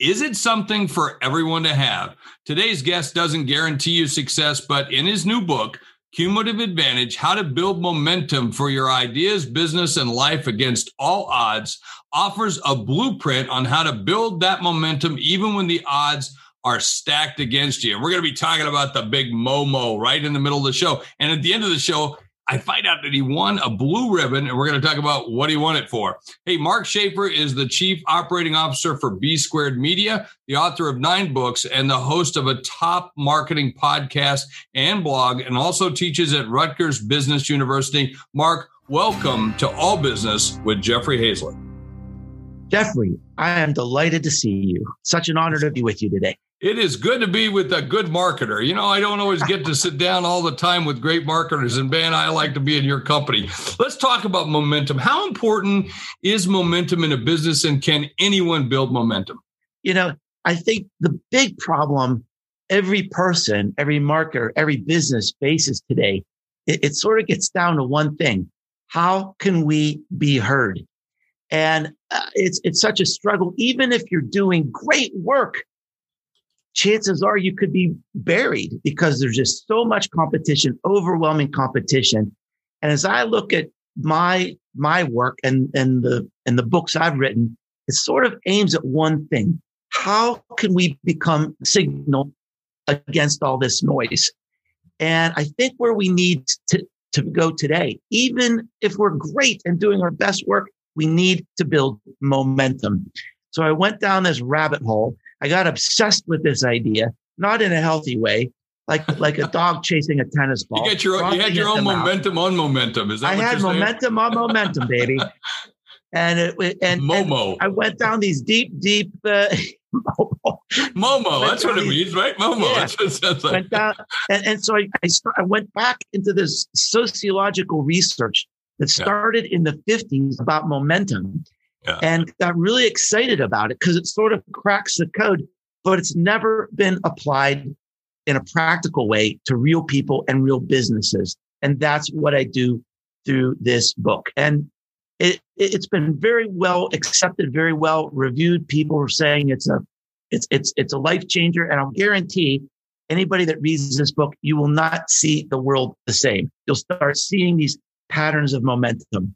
is it something for everyone to have? Today's guest doesn't guarantee you success, but in his new book, Cumulative Advantage How to Build Momentum for Your Ideas, Business, and Life Against All Odds, offers a blueprint on how to build that momentum even when the odds are stacked against you. And we're going to be talking about the big Momo right in the middle of the show. And at the end of the show, I find out that he won a blue ribbon, and we're going to talk about what he won it for. Hey, Mark Schaefer is the chief operating officer for B Squared Media, the author of nine books, and the host of a top marketing podcast and blog, and also teaches at Rutgers Business University. Mark, welcome to All Business with Jeffrey Hayzlett. Jeffrey, I am delighted to see you. Such an honor to be with you today. It is good to be with a good marketer. You know, I don't always get to sit down all the time with great marketers, and man, I like to be in your company. Let's talk about momentum. How important is momentum in a business, and can anyone build momentum? You know, I think the big problem every person, every marketer, every business faces today, it, it sort of gets down to one thing: how can we be heard? And uh, it's it's such a struggle, even if you're doing great work chances are you could be buried because there's just so much competition, overwhelming competition. And as I look at my my work and and the and the books I've written, it sort of aims at one thing. How can we become signal against all this noise? And I think where we need to, to go today, even if we're great and doing our best work, we need to build momentum. So I went down this rabbit hole I got obsessed with this idea, not in a healthy way, like like a dog chasing a tennis ball. You, get your, you had your own momentum on momentum. Is that I had momentum on momentum, baby. And it and Momo. And I went down these deep, deep. Uh, Momo. Momo. That's what it means, right? Momo. Yeah. That's what it sounds like. Went down, and, and so I I, start, I went back into this sociological research that started yeah. in the 50s about momentum yeah. and got really excited about it because it sort of cracks the code, but it's never been applied in a practical way to real people and real businesses. And that's what I do through this book. And it, it's been very well accepted, very well reviewed. People are saying it's a, it's, it's, it's a life changer. And I'll guarantee anybody that reads this book, you will not see the world the same. You'll start seeing these patterns of momentum.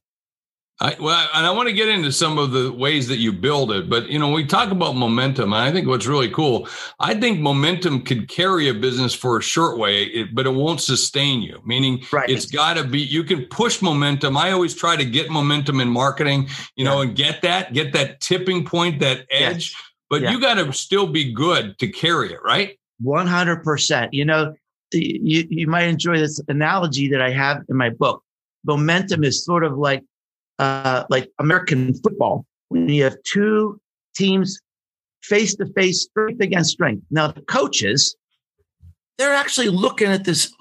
I, well, and I want to get into some of the ways that you build it, but you know, we talk about momentum, and I think what's really cool, I think momentum could carry a business for a short way, but it won't sustain you. Meaning, right. it's got to be. You can push momentum. I always try to get momentum in marketing, you yeah. know, and get that, get that tipping point, that edge. Yes. But yeah. you got to still be good to carry it, right? One hundred percent. You know, you you might enjoy this analogy that I have in my book. Momentum is sort of like uh, like American football, when you have two teams face to face, strength against strength. Now, the coaches, they're actually looking at this,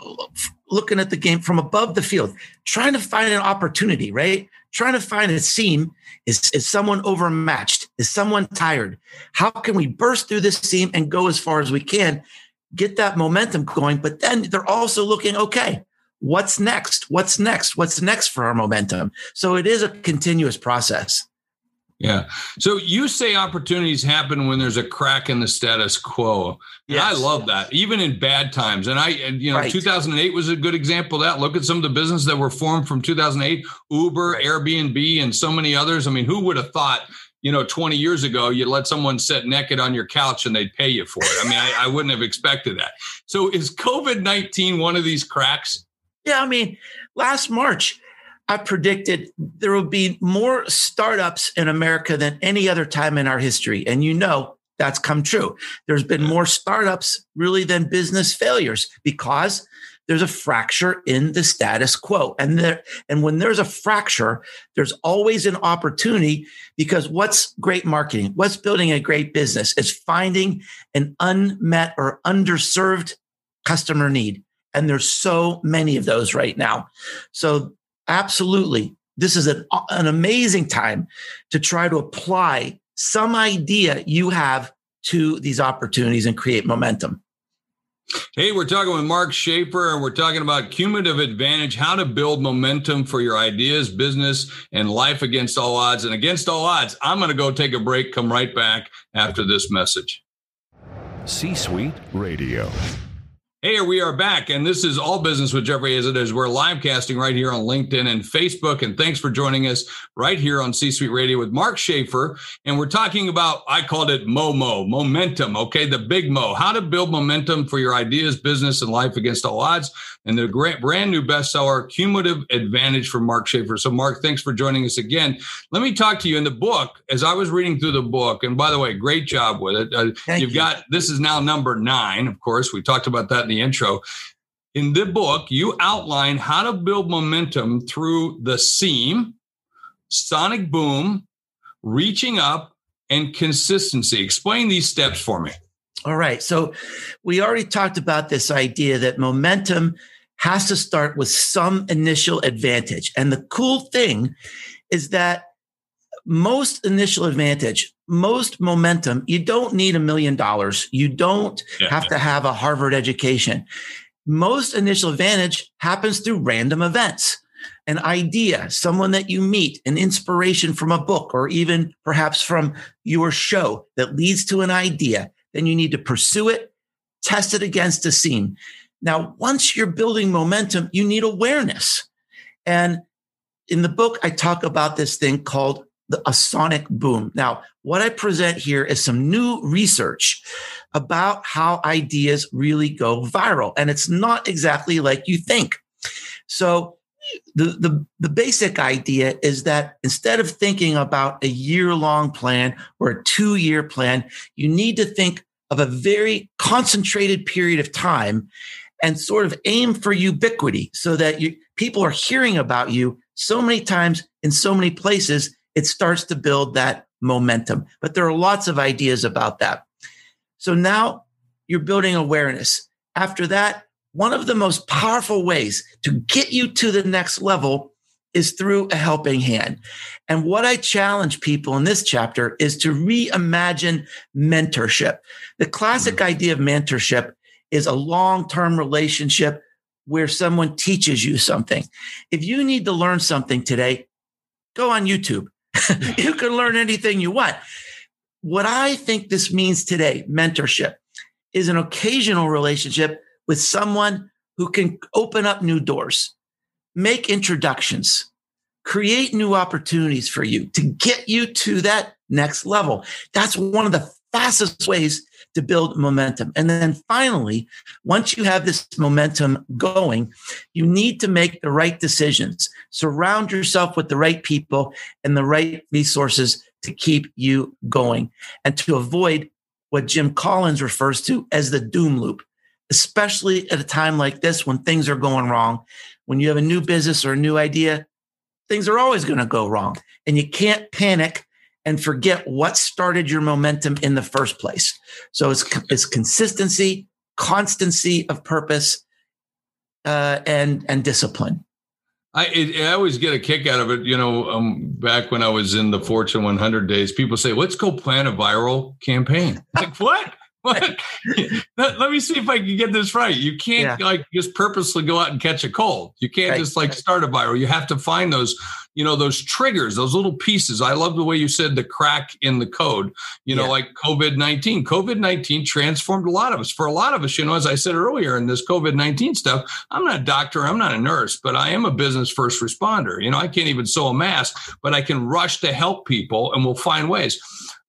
looking at the game from above the field, trying to find an opportunity, right? Trying to find a seam. Is, is someone overmatched? Is someone tired? How can we burst through this seam and go as far as we can? Get that momentum going. But then they're also looking, okay, what's next? What's next? What's next for our momentum? So it is a continuous process. Yeah. So you say opportunities happen when there's a crack in the status quo. Yeah, I love that, even in bad times. And I, and, you know, right. 2008 was a good example of that. Look at some of the business that were formed from 2008, Uber. Airbnb, and so many others. I mean, who would have thought, you know, 20 years ago, you let someone sit naked on your couch and they'd pay you for it? I mean, I, I wouldn't have expected that. So is COVID 19 one of these cracks? Yeah, I mean, last March, I predicted there will be more startups in America than any other time in our history. And you know, that's come true. There's been more startups really than business failures because there's a fracture in the status quo. And there, and when there's a fracture, there's always an opportunity because what's great marketing? What's building a great business? Is finding an unmet or underserved customer need And there's so many of those right now. So, absolutely, this is an, an amazing time to try to apply some idea you have to these opportunities and create momentum. Hey, we're talking with Mark Schaefer, and we're talking about cumulative advantage, how to build momentum for your ideas, business, and life against all odds. And against all odds, I'm going to go take a break, come right back after this message. C Suite Radio. Hey, we are back, and this is All Business with Jeffrey As It Is. We're live casting right here on LinkedIn and Facebook, and thanks for joining us right here on C Suite Radio with Mark Schaefer. And we're talking about, I called it MOMO, momentum, okay, the big Mo, how to build momentum for your ideas, business, and life against all odds and the great brand new bestseller, Cumulative Advantage for Mark Schaefer. So, Mark, thanks for joining us again. Let me talk to you in the book. As I was reading through the book, and by the way, great job with it. Uh, you've you. got this is now number nine, of course. We talked about that in the intro. In the book, you outline how to build momentum through the seam, sonic boom, reaching up, and consistency. Explain these steps for me. All right. So we already talked about this idea that momentum has to start with some initial advantage. And the cool thing is that most initial advantage, most momentum, you don't need a million dollars. You don't yeah, have to have a Harvard education. Most initial advantage happens through random events. An idea, someone that you meet, an inspiration from a book, or even perhaps from your show that leads to an idea. Then you need to pursue it, test it against a scene. Now, once you're building momentum, you need awareness. And in the book, I talk about this thing called the, a sonic boom. Now, what I present here is some new research about how ideas really go viral. And it's not exactly like you think. So, the, the, the basic idea is that instead of thinking about a year long plan or a two year plan, you need to think of a very concentrated period of time and sort of aim for ubiquity so that you, people are hearing about you so many times in so many places, it starts to build that momentum. But there are lots of ideas about that. So now you're building awareness. After that, one of the most powerful ways to get you to the next level is through a helping hand. And what I challenge people in this chapter is to reimagine mentorship. The classic mm-hmm. idea of mentorship is a long term relationship where someone teaches you something. If you need to learn something today, go on YouTube. you can learn anything you want. What I think this means today, mentorship, is an occasional relationship with someone who can open up new doors, make introductions, create new opportunities for you to get you to that next level. That's one of the fastest ways to build momentum. And then finally, once you have this momentum going, you need to make the right decisions. Surround yourself with the right people and the right resources to keep you going and to avoid what Jim Collins refers to as the doom loop, especially at a time like this when things are going wrong. When you have a new business or a new idea, things are always going to go wrong and you can't panic and forget what started your momentum in the first place. So it's, it's consistency, constancy of purpose, uh, and and discipline. I, it, I always get a kick out of it. You know, um, back when I was in the Fortune 100 days, people say, "Let's go plan a viral campaign." Like what? let, let, me see if I can get this right. You can't yeah. like just purposely go out and catch a cold. You can't right. just like start a viral. You have to find those, you know, those triggers, those little pieces. I love the way you said the crack in the code, you know, yeah. like COVID 19. COVID 19 transformed a lot of us. For a lot of us, you know, as I said earlier in this COVID 19 stuff, I'm not a doctor, I'm not a nurse, but I am a business first responder. You know, I can't even sew a mask, but I can rush to help people and we'll find ways.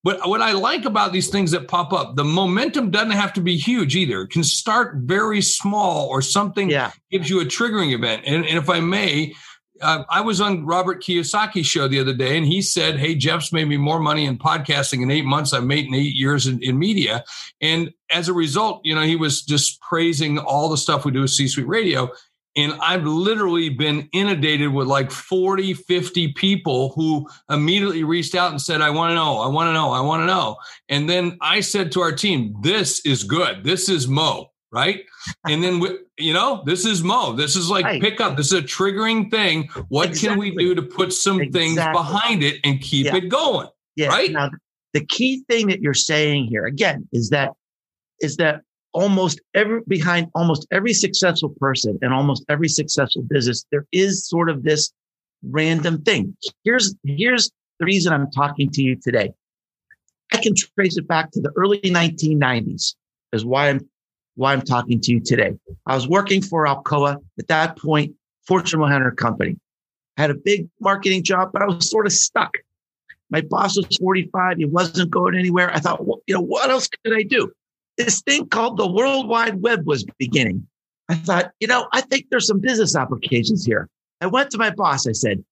But what I like about these things that pop up, the momentum doesn't have to be huge either. It can start very small or something yeah. gives you a triggering event. And, and if I may, uh, I was on Robert Kiyosaki's show the other day, and he said, "Hey, Jeff's made me more money in podcasting in eight months I've made in eight years in, in, media." And as a result, you know, he was just praising all the stuff we do with C-Suite Radio. And I've literally been inundated with like 40, 50 people who immediately reached out and said, I want to know, I want to know, I want to know. And then I said to our team, this is good. This is Mo, right? And then, we, you know, this is Mo. This is like Right. pick up. This is a triggering thing. What can we do to put some things behind it and keep Yeah. it going? Yeah. Right? Now, the key thing that you're saying here again is that is that almost every behind almost every successful person and almost every successful business, there is sort of this random thing. Here's here's the reason I'm talking to you today. I can trace it back to the early 1990s. Is why I'm why I'm talking to you today. I was working for Alcoa at that point, Fortune 100 company. I had a big marketing job, but I was sort of stuck. My boss was 45. He wasn't going anywhere. I thought, well, you know, what else could I do? This thing called the World Wide Web was beginning. I thought, you know, I think there's some business applications here. I went to my boss. I said,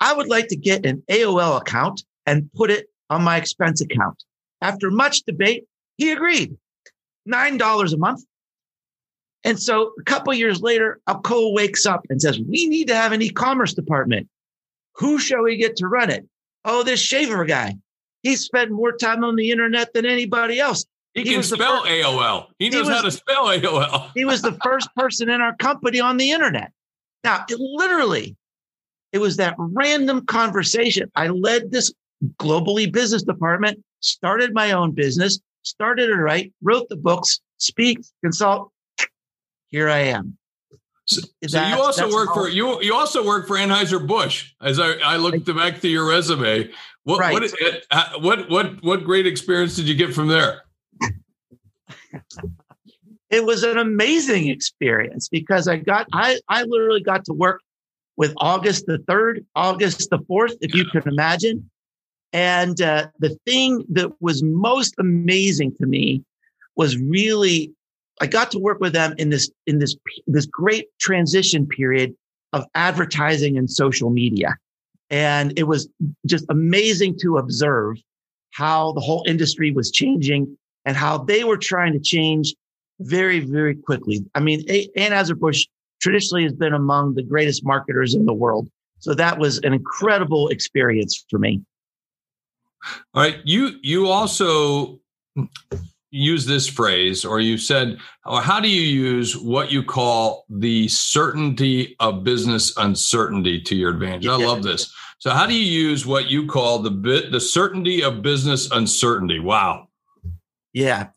I would like to get an AOL account and put it on my expense account. After much debate, he agreed. $9 a month. And so a couple years later, Alcoa wakes up and says, we need to have an e-commerce department. Who shall we get to run it? Oh, this Schaefer guy. He spent more time on the internet than anybody else. He, He can spell first- AOL. He He knows how to spell AOL. He was the first person in our company on the internet. Now, it literally, it was that random conversation. I led this globally business department, started my own business, started it right, wrote the books, speak, consult. Here I am. So, so you also work for you. You also work for Anheuser Busch. As I, I looked back through your resume, what Right. what, is uh, what what what great experience did you get from there? It was an amazing experience because I got I I literally got to work with August the third, August the fourth, if you can imagine. And uh, the thing that was most amazing to me was really I got to work with them in this in this this great transition period of advertising and social media, and it was just amazing to observe how the whole industry was changing and how they were trying to change very, very quickly. I mean, A- Anheuser-Busch traditionally has been among the greatest marketers in the world. So that was an incredible experience for me. All right, you you also use this phrase, or you said, or how do you use what you call the certainty of business uncertainty to your advantage? I love this. So, how do you use what you call the bit the certainty of business uncertainty? Wow. Yeah.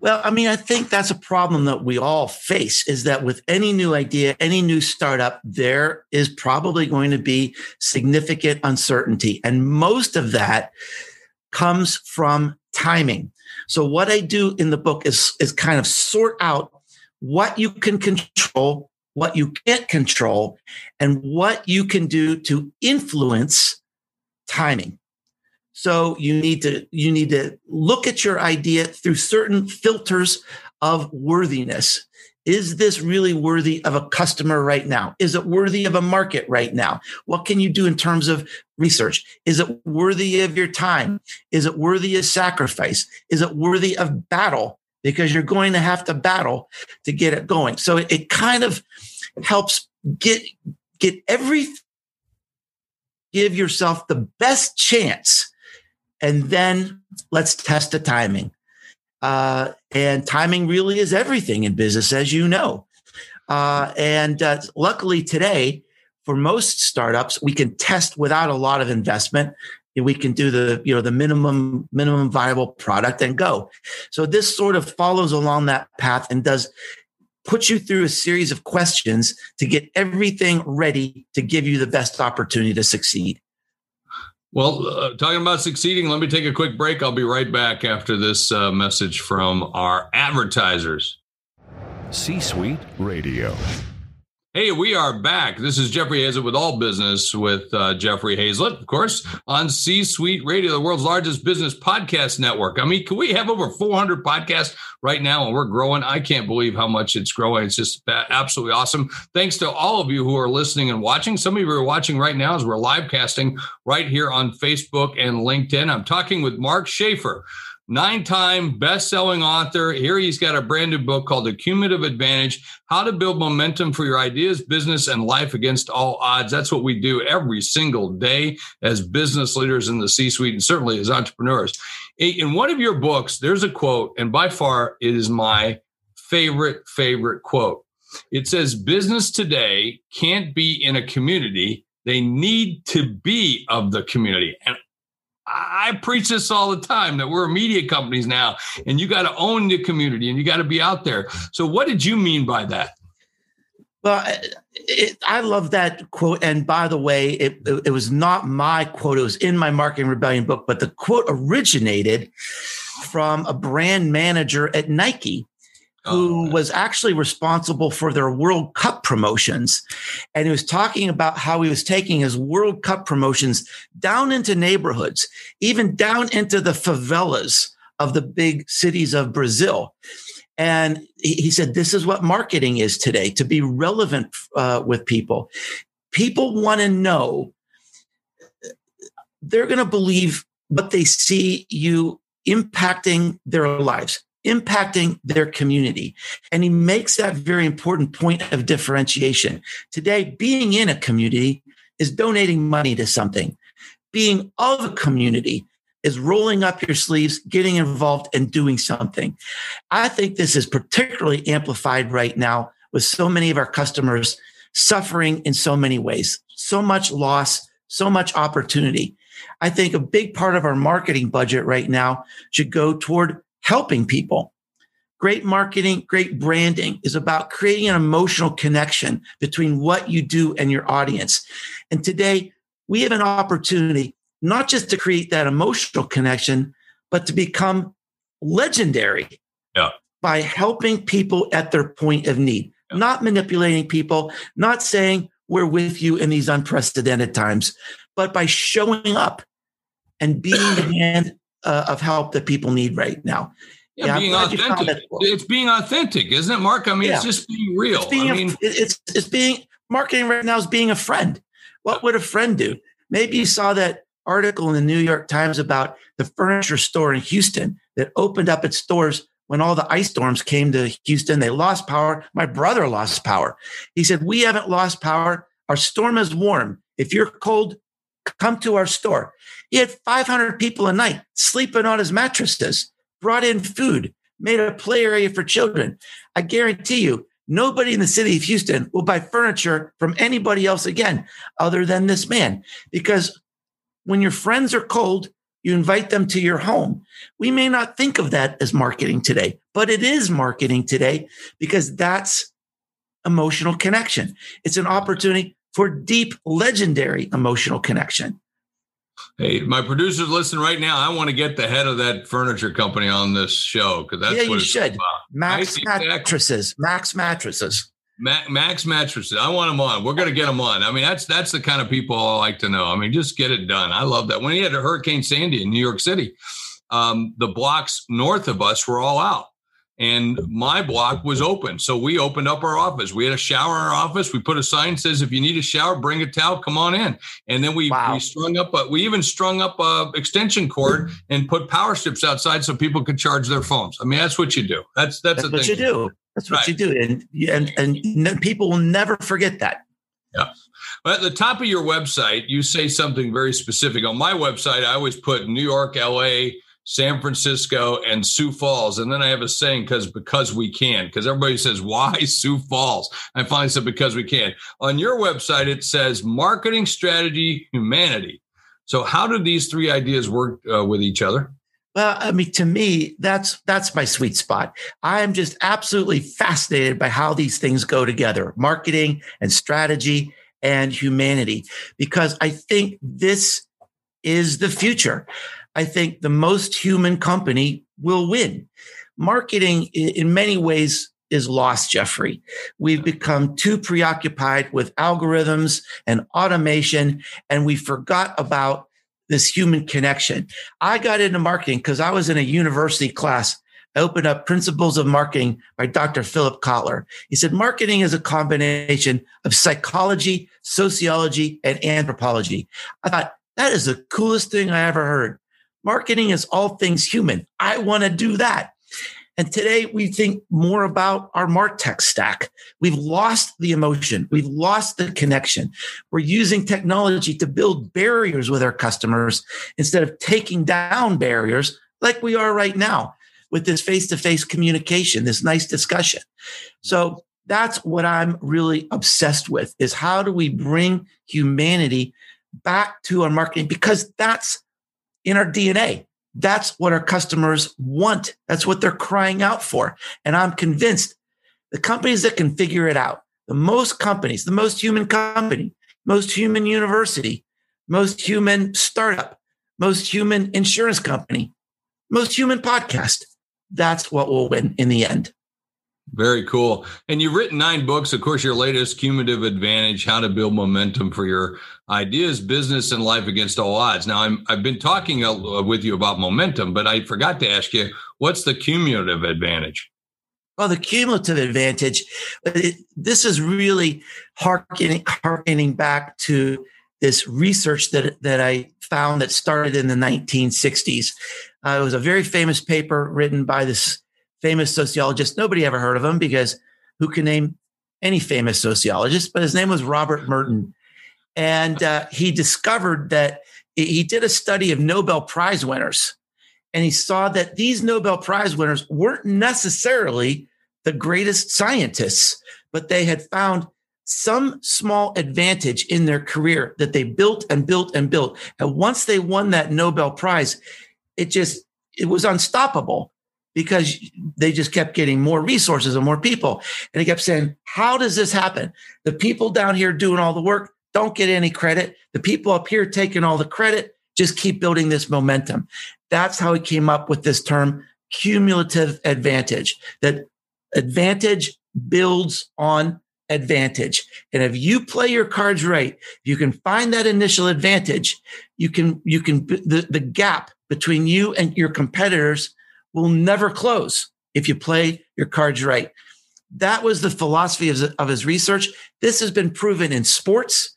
Well, I mean, I think that's a problem that we all face is that with any new idea, any new startup, there is probably going to be significant uncertainty. And most of that comes from timing. So what I do in the book is, is kind of sort out what you can control, what you can't control, and what you can do to influence timing. So you need to you need to look at your idea through certain filters of worthiness. Is this really worthy of a customer right now? Is it worthy of a market right now? What can you do in terms of research? Is it worthy of your time? Is it worthy of sacrifice? Is it worthy of battle? Because you're going to have to battle to get it going. So it, it kind of helps get get every give yourself the best chance and then let's test the timing. Uh, and timing really is everything in business, as you know. Uh, and uh, luckily today, for most startups, we can test without a lot of investment. We can do the you know the minimum minimum viable product and go. So this sort of follows along that path and does put you through a series of questions to get everything ready to give you the best opportunity to succeed. Well, uh, talking about succeeding, let me take a quick break. I'll be right back after this uh, message from our advertisers. C Suite Radio. Hey, we are back. This is Jeffrey Hayzlett with All Business with uh, Jeffrey Hayzlett, of course, on C Suite Radio, the world's largest business podcast network. I mean, can we have over 400 podcasts right now and we're growing? I can't believe how much it's growing. It's just absolutely awesome. Thanks to all of you who are listening and watching. Some of you are watching right now as we're live casting right here on Facebook and LinkedIn. I'm talking with Mark Schaefer nine time best selling author. Here he's got a brand new book called The Cumulative Advantage How to Build Momentum for Your Ideas, Business, and Life Against All Odds. That's what we do every single day as business leaders in the C suite and certainly as entrepreneurs. In one of your books, there's a quote, and by far it is my favorite, favorite quote. It says, Business today can't be in a community. They need to be of the community. And I preach this all the time that we're media companies now, and you got to own the community and you got to be out there. So, what did you mean by that? Well, uh, it, I love that quote. And by the way, it, it, it was not my quote. It was in my Marketing Rebellion book, but the quote originated from a brand manager at Nike who oh, was actually responsible for their World Cup promotions. And he was talking about how he was taking his World Cup promotions down into neighborhoods, even down into the favelas of the big cities of Brazil. And he said, This is what marketing is today to be relevant uh, with people. People want to know, they're going to believe what they see you impacting their lives, impacting their community. And he makes that very important point of differentiation. Today, being in a community is donating money to something. Being of a community is rolling up your sleeves, getting involved, and doing something. I think this is particularly amplified right now with so many of our customers suffering in so many ways, so much loss, so much opportunity. I think a big part of our marketing budget right now should go toward helping people. Great marketing, great branding is about creating an emotional connection between what you do and your audience. And today we have an opportunity not just to create that emotional connection, but to become legendary yeah. by helping people at their point of need, yeah. not manipulating people, not saying we're with you in these unprecedented times, but by showing up and being the hand uh, of help that people need right now. Yeah, yeah being authentic. It's being authentic, isn't it, Mark? I mean, yeah. it's just being real. It's being, I mean, it's it's being marketing right now is being a friend. What would a friend do? Maybe you saw that article in the New York Times about the furniture store in Houston that opened up its doors when all the ice storms came to Houston. They lost power. My brother lost power. He said, We haven't lost power. Our storm is warm. If you're cold, come to our store. He had 500 people a night sleeping on his mattresses, brought in food, made a play area for children. I guarantee you, nobody in the city of Houston will buy furniture from anybody else again other than this man because when your friends are cold, you invite them to your home. We may not think of that as marketing today, but it is marketing today because that's emotional connection. It's an opportunity for deep, legendary emotional connection. Hey, my producers listen right now. I want to get the head of that furniture company on this show because that's yeah, what you should. About. Max mattresses, Max mattresses. Max mattresses. I want them on. We're going to get them on. I mean, that's that's the kind of people I like to know. I mean, just get it done. I love that. When he had a Hurricane Sandy in New York City, um, the blocks north of us were all out, and my block was open. So we opened up our office. We had a shower in our office. We put a sign says, "If you need a shower, bring a towel. Come on in." And then we wow. we strung up. A, we even strung up a extension cord and put power strips outside so people could charge their phones. I mean, that's what you do. That's that's, that's what thing. you do. That's what right. you do, and and and people will never forget that. Yeah. But at the top of your website, you say something very specific. On my website, I always put New York, LA, San Francisco, and Sioux Falls. And then I have a saying because because we can, because everybody says, why Sioux Falls? I finally said because we can. On your website, it says marketing strategy, humanity. So how do these three ideas work uh, with each other? Well, I mean, to me, that's that's my sweet spot. I am just absolutely fascinated by how these things go together: marketing and strategy and humanity, because I think this is the future. I think the most human company will win. Marketing, in many ways, is lost, Jeffrey. We've become too preoccupied with algorithms and automation, and we forgot about this human connection. I got into marketing because I was in a university class. I opened up Principles of Marketing by Dr. Philip Kotler. He said, marketing is a combination of psychology, sociology, and anthropology. I thought that is the coolest thing I ever heard. Marketing is all things human. I want to do that. And today we think more about our MarTech stack. We've lost the emotion. We've lost the connection. We're using technology to build barriers with our customers instead of taking down barriers like we are right now. with this face to face communication, this nice discussion. So that's what I'm really obsessed with is how do we bring humanity back to our marketing? Because that's in our DNA. That's what our customers want. That's what they're crying out for. And I'm convinced the companies that can figure it out, the most companies, the most human company, most human university, most human startup, most human insurance company, most human podcast. That's what will win in the end. Very cool. And you've written nine books. Of course, your latest, Cumulative Advantage How to Build Momentum for Your Ideas, Business, and Life Against All Odds. Now, I'm, I've been talking with you about momentum, but I forgot to ask you what's the cumulative advantage? Well, the cumulative advantage, it, this is really harkening, harkening back to this research that, that I found that started in the 1960s. Uh, it was a very famous paper written by this famous sociologist. Nobody ever heard of him because who can name any famous sociologist? But his name was Robert Merton. And uh, he discovered that he did a study of Nobel Prize winners. And he saw that these Nobel Prize winners weren't necessarily the greatest scientists, but they had found some small advantage in their career that they built and built and built. And once they won that Nobel Prize, it just, it was unstoppable because they just kept getting more resources and more people. And he kept saying, How does this happen? The people down here doing all the work don't get any credit. The people up here taking all the credit just keep building this momentum. That's how he came up with this term cumulative advantage, that advantage builds on advantage. And if you play your cards right, you can find that initial advantage, you can, you can, the, the gap between you and your competitors will never close if you play your cards right. That was the philosophy of, of his research. This has been proven in sports,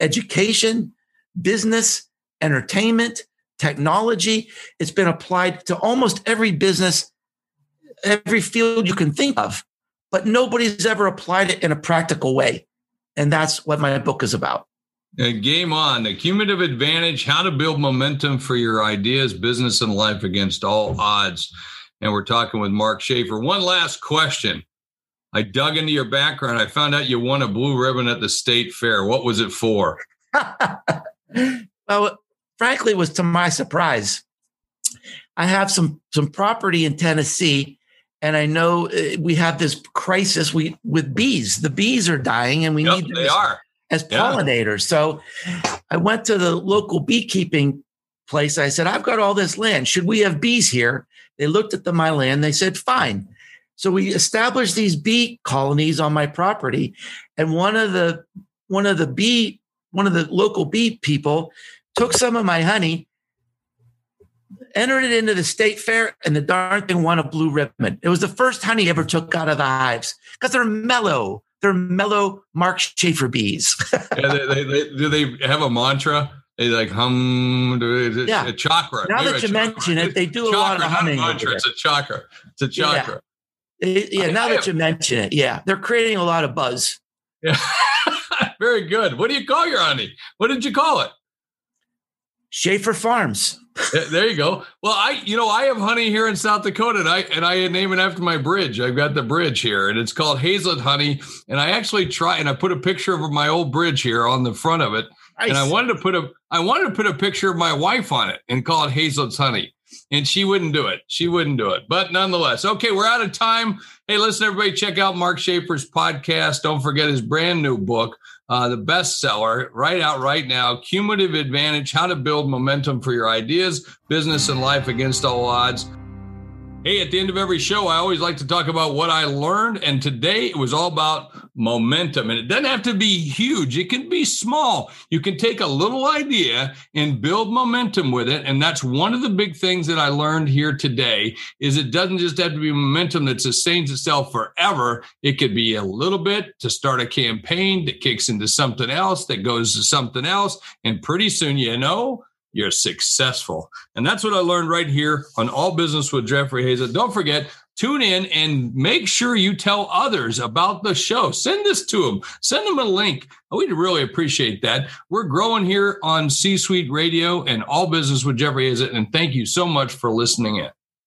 education, business, entertainment, technology. It's been applied to almost every business, every field you can think of, but nobody's ever applied it in a practical way. And that's what my book is about. Uh, game on. The cumulative advantage how to build momentum for your ideas business and life against all odds. And we're talking with mark schaefer. One last question. I dug into your background. I found out you won a blue ribbon at the state fair. What was it for? Well frankly it was to my surprise. I have some some property in tennessee and I know uh, we have this crisis we with bees. The bees are dying, and we yep, need they are as pollinators. Yeah. So I went to the local beekeeping place. I said, I've got all this land. Should we have bees here? They looked at the, my land. They said, fine. So we established these bee colonies on my property. And one of the, one of the bee, one of the local bee people took some of my honey, entered it into the state fair, and the darn thing won a blue ribbon. It was the first honey ever took out of the hives because they're mellow they're mellow Mark Schaefer bees. yeah, they, they, they, do they have a mantra? They like hum. Yeah, a chakra. Now that you mention it, they do chakra, a lot of humming. mantra. It's a chakra. It's a chakra. Yeah, yeah now I, that you mention it, yeah, they're creating a lot of buzz. Yeah, very good. What do you call your honey? What did you call it? Schaefer Farms there you go. Well, I, you know, I have honey here in South Dakota, and I and I name it after my bridge. I've got the bridge here, and it's called Hayzlett Honey. And I actually try, and I put a picture of my old bridge here on the front of it. And I wanted to put a, I wanted to put a picture of my wife on it and call it Hayzlett's Honey, and she wouldn't do it. She wouldn't do it. But nonetheless, okay, we're out of time. Hey, listen, everybody, check out Mark Schaefer's podcast. Don't forget his brand new book uh, the bestseller right out right now Cumulative Advantage How to Build Momentum for Your Ideas, Business, and Life Against All Odds. Hey, at the end of every show, I always like to talk about what I learned. And today it was all about momentum. And it doesn't have to be huge, it can be small. You can take a little idea and build momentum with it. And that's one of the big things that I learned here today is it doesn't just have to be momentum that sustains itself forever. It could be a little bit to start a campaign that kicks into something else, that goes to something else. And pretty soon, you know, you're successful. And that's what I learned right here on All Business with Jeffrey Hayes. Don't forget, tune in and make sure you tell others about the show. Send this to them, send them a link. We'd really appreciate that. We're growing here on C Suite Radio and All Business with Jeffrey Hayes. And thank you so much for listening in.